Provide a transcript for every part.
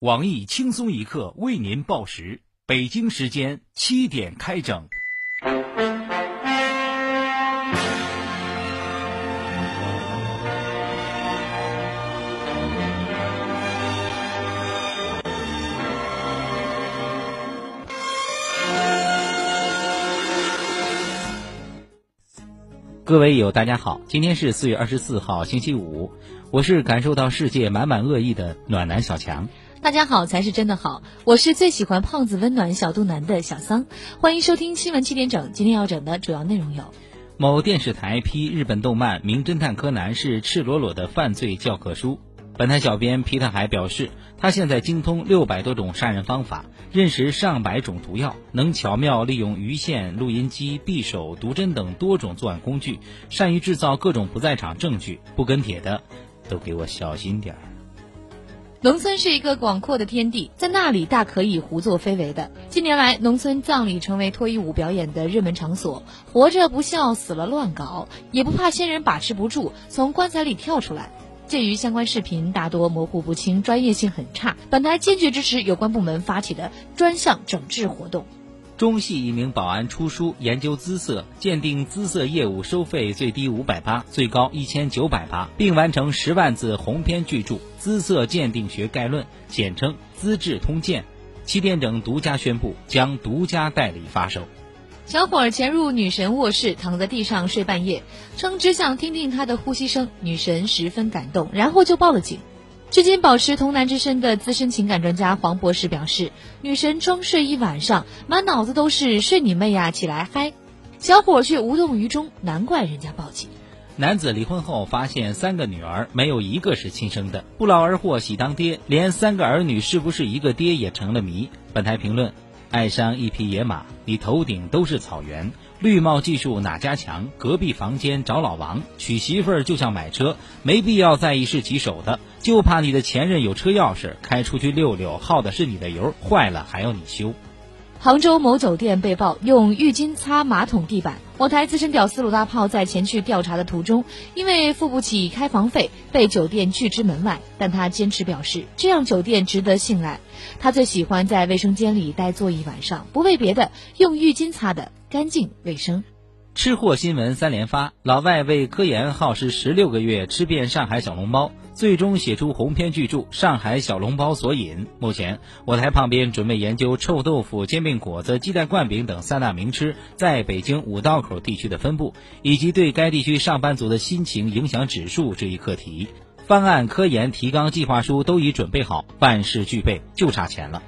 网易轻松一刻为您报时，北京时间七点开整。各位友，大家好，今天是四月二十四号，星期五，我是感受到世界满满恶意的暖男小强。大家好才是真的好，我是最喜欢胖子温暖小肚腩的小桑，欢迎收听新闻七点整。今天要整的主要内容有：某电视台批日本动漫《名侦探柯南》是赤裸裸的犯罪教科书。本台小编皮特海表示，他现在精通六百多种杀人方法，认识上百种毒药，能巧妙利用鱼线、录音机、匕首、毒针等多种作案工具，善于制造各种不在场证据。不跟帖的，都给我小心点儿。农村是一个广阔的天地，在那里大可以胡作非为的。近年来，农村葬礼成为脱衣舞表演的热门场所，活着不孝，死了乱搞，也不怕先人把持不住，从棺材里跳出来。鉴于相关视频大多模糊不清，专业性很差，本台坚决支持有关部门发起的专项整治活动。中戏一名保安出书研究姿色鉴定，姿色业务收费最低五百八，最高一千九百八，并完成十万字鸿篇巨著《姿色鉴定学概论》，简称《资治通鉴》。七点整独家宣布，将独家代理发售。小伙儿潜入女神卧室，躺在地上睡半夜，称只想听听她的呼吸声。女神十分感动，然后就报了警。至今保持童男之身的资深情感专家黄博士表示，女神装睡一晚上，满脑子都是睡你妹呀，起来嗨。小伙却无动于衷，难怪人家报警。男子离婚后发现三个女儿没有一个是亲生的，不劳而获喜当爹，连三个儿女是不是一个爹也成了谜。本台评论。爱上一匹野马，你头顶都是草原。绿帽技术哪家强？隔壁房间找老王。娶媳妇儿就像买车，没必要在意是几手的，就怕你的前任有车钥匙，开出去溜溜，耗的是你的油，坏了还要你修。杭州某酒店被曝用浴巾擦马桶地板，某台资深屌丝鲁大炮在前去调查的途中，因为付不起开房费，被酒店拒之门外。但他坚持表示，这样酒店值得信赖。他最喜欢在卫生间里待坐一晚上，不为别的，用浴巾擦的干净卫生。吃货新闻三连发，老外为科研耗时十六个月，吃遍上海小笼包。最终写出鸿篇巨著《上海小笼包索引》。目前，我台旁边准备研究臭豆腐、煎饼果子、鸡蛋灌饼等三大名吃在北京五道口地区的分布，以及对该地区上班族的心情影响指数这一课题。方案、科研提纲、计划书都已准备好，万事俱备，就差钱了。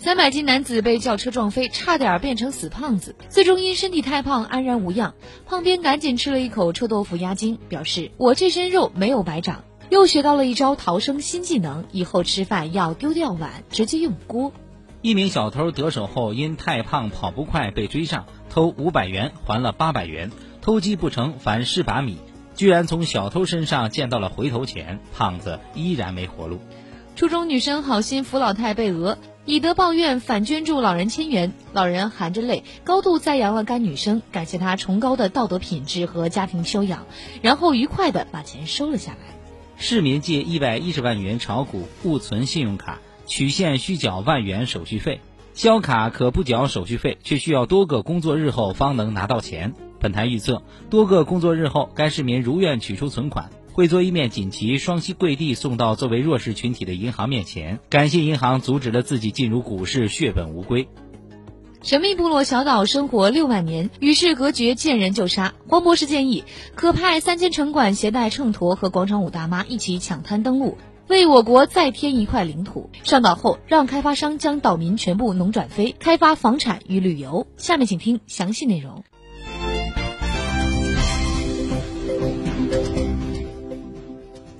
三百斤男子被轿车撞飞，差点变成死胖子，最终因身体太胖安然无恙。胖边赶紧吃了一口臭豆腐压惊，表示我这身肉没有白长。又学到了一招逃生新技能，以后吃饭要丢掉碗，直接用锅。一名小偷得手后因太胖跑不快被追上，偷五百元还了八百元，偷鸡不成反蚀把米，居然从小偷身上见到了回头钱，胖子依然没活路。初中女生好心扶老太被讹，以德报怨反捐助老人千元，老人含着泪高度赞扬了该女生，感谢她崇高的道德品质和家庭修养，然后愉快地把钱收了下来。市民借一百一十万元炒股误存信用卡，取现需缴万元手续费。销卡可不缴手续费，却需要多个工作日后方能拿到钱。本台预测，多个工作日后，该市民如愿取出存款，会做一面锦旗，双膝跪地送到作为弱势群体的银行面前，感谢银行阻止了自己进入股市血本无归。神秘部落小岛生活六万年，与世隔绝，见人就杀。黄博士建议，可派三千城管携带秤砣和广场舞大妈一起抢滩登陆，为我国再添一块领土。上岛后，让开发商将岛民全部农转非，开发房产与旅游。下面请听详细内容。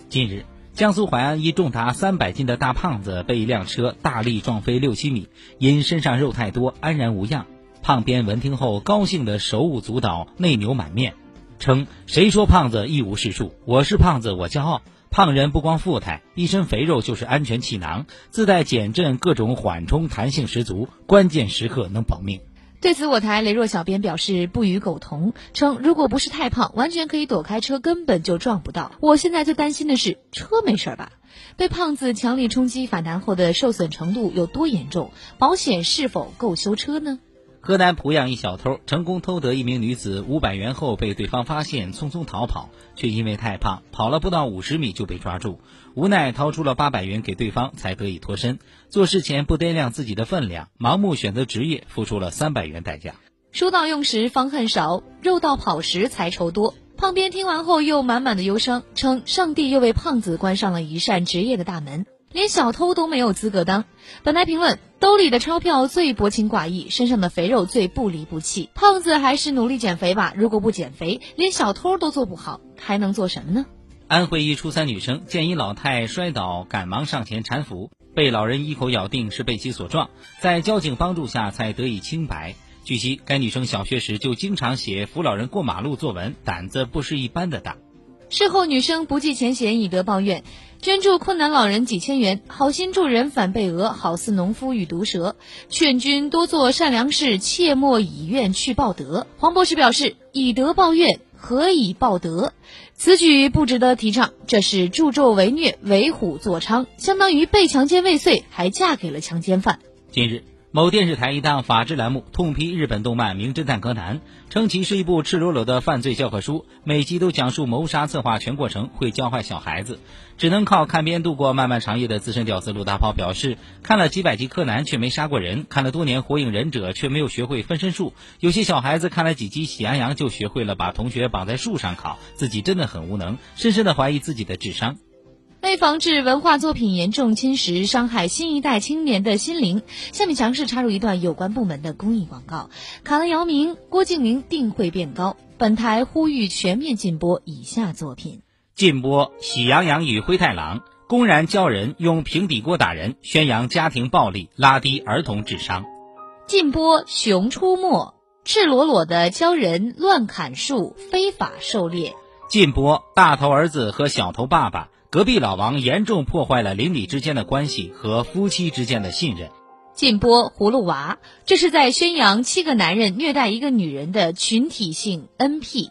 近日。江苏淮安一重达三百斤的大胖子被一辆车大力撞飞六七米，因身上肉太多，安然无恙。胖边闻听后高兴的手舞足蹈，内牛满面，称：“谁说胖子一无是处？我是胖子，我骄傲。胖人不光富态，一身肥肉就是安全气囊，自带减震，各种缓冲弹性十足，关键时刻能保命。”对此，我台雷若小编表示不予苟同，称如果不是太胖，完全可以躲开车，根本就撞不到。我现在最担心的是车没事吧？被胖子强力冲击反弹后的受损程度有多严重？保险是否够修车呢？河南濮阳一小偷成功偷得一名女子五百元后，被对方发现，匆匆逃跑，却因为太胖，跑了不到五十米就被抓住，无奈掏出了八百元给对方，才得以脱身。做事前不掂量自己的分量，盲目选择职业，付出了三百元代价。书到用时方恨少，肉到跑时才愁多。胖边听完后又满满的忧伤，称上帝又为胖子关上了一扇职业的大门。连小偷都没有资格当。本台评论：兜里的钞票最薄情寡义，身上的肥肉最不离不弃。胖子还是努力减肥吧，如果不减肥，连小偷都做不好，还能做什么呢？安徽一初三女生见一老太摔倒，赶忙上前搀扶，被老人一口咬定是被其所撞，在交警帮助下才得以清白。据悉，该女生小学时就经常写扶老人过马路作文，胆子不是一般的大。事后，女生不计前嫌，以德报怨，捐助困难老人几千元，好心助人反被讹，好似农夫与毒蛇。劝君多做善良事，切莫以怨去报德。黄博士表示，以德报怨，何以报德？此举不值得提倡，这是助纣为虐，为虎作伥，相当于被强奸未遂，还嫁给了强奸犯。近日。某电视台一档法制栏目痛批日本动漫《名侦探柯南》，称其是一部赤裸裸的犯罪教科书，每集都讲述谋杀策划全过程，会教坏小孩子，只能靠看片度过漫漫长夜的资深屌丝陆大炮表示，看了几百集柯南却没杀过人，看了多年火影忍者却没有学会分身术，有些小孩子看了几集喜羊羊就学会了把同学绑在树上烤，自己真的很无能，深深的怀疑自己的智商。为防止文化作品严重侵蚀、伤害新一代青年的心灵，下面强势插入一段有关部门的公益广告。卡了姚明、郭敬明定会变高。本台呼吁全面禁播以下作品：禁播《喜羊羊与灰太狼》，公然教人用平底锅打人，宣扬家庭暴力，拉低儿童智商；禁播《熊出没》，赤裸裸的教人乱砍树，非法狩猎；禁播《大头儿子和小头爸爸》。隔壁老王严重破坏了邻里之间的关系和夫妻之间的信任。禁播葫芦娃，这是在宣扬七个男人虐待一个女人的群体性 NP。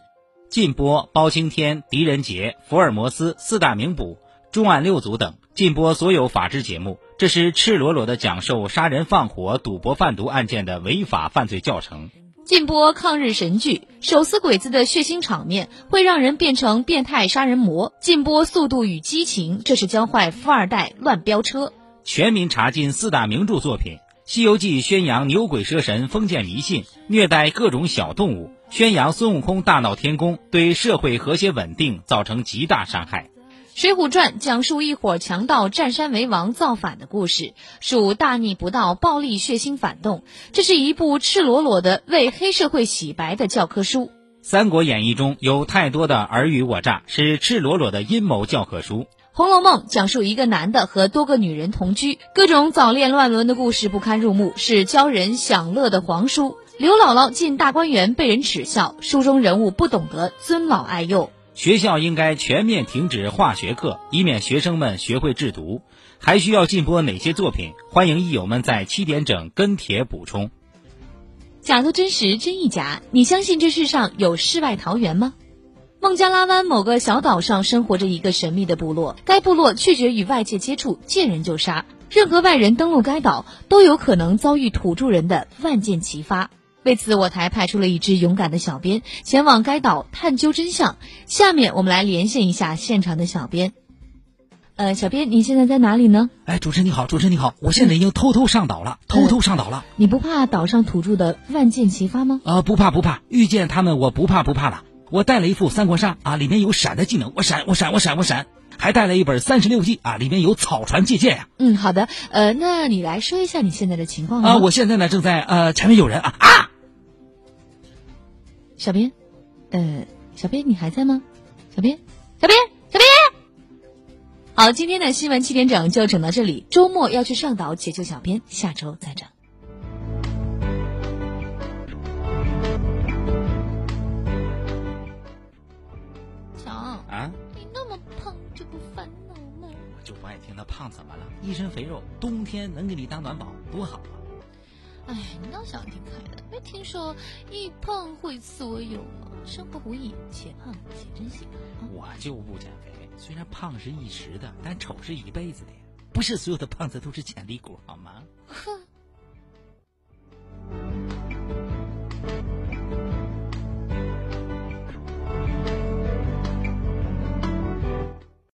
禁播包青天、狄仁杰、福尔摩斯、四大名捕、重案六组等。禁播所有法制节目，这是赤裸裸的讲授杀人放火、赌博贩毒案件的违法犯罪教程。禁播抗日神剧，手撕鬼子的血腥场面会让人变成变态杀人魔。禁播《速度与激情》，这是教坏富二代乱飙车。全民查禁四大名著作品，《西游记》宣扬牛鬼蛇神、封建迷信，虐待各种小动物，宣扬孙悟空大闹天宫，对社会和谐稳定造成极大伤害。《水浒传》讲述一伙强盗占山为王造反的故事，属大逆不道、暴力血腥反动。这是一部赤裸裸的为黑社会洗白的教科书。《三国演义》中有太多的尔虞我诈，是赤裸裸的阴谋教科书。《红楼梦》讲述一个男的和多个女人同居，各种早恋乱伦的故事不堪入目，是教人享乐的黄书。刘姥姥进大观园被人耻笑，书中人物不懂得尊老爱幼。学校应该全面停止化学课，以免学生们学会制毒。还需要禁播哪些作品？欢迎益友们在七点整跟帖补充。假作真实，真亦假。你相信这世上有世外桃源吗？孟加拉湾某个小岛上生活着一个神秘的部落，该部落拒绝与外界接触，见人就杀，任何外人登陆该岛都有可能遭遇土著人的万箭齐发。为此，我台派出了一支勇敢的小编前往该岛探究真相。下面我们来连线一下现场的小编。呃，小编，你现在在哪里呢？哎，主持人你好，主持人你好，我现在已经偷偷上岛了，偷偷上岛了。你不怕岛上土著的万箭齐发吗？呃，不怕不怕，遇见他们我不怕不怕了。我带了一副三国杀啊，里面有闪的技能，我闪我闪我闪我闪，还带了一本三十六计啊，里面有草船借箭呀。嗯，好的。呃，那你来说一下你现在的情况啊。我现在呢正在呃前面有人啊啊。小编，呃，小编你还在吗？小编，小编，小编。好，今天的新闻七点整就整到这里。周末要去上岛解救小编，下周再整。强啊，你那么胖就不烦恼吗？我就不爱听他胖怎么了？一身肥肉，冬天能给你当暖宝，多好啊！哎，你倒想挺开的，没听说一胖会所有吗？生活不易，且胖且珍惜。我就不减肥，虽然胖是一时的，但丑是一辈子的呀。不是所有的胖子都是潜力股，好吗？哼。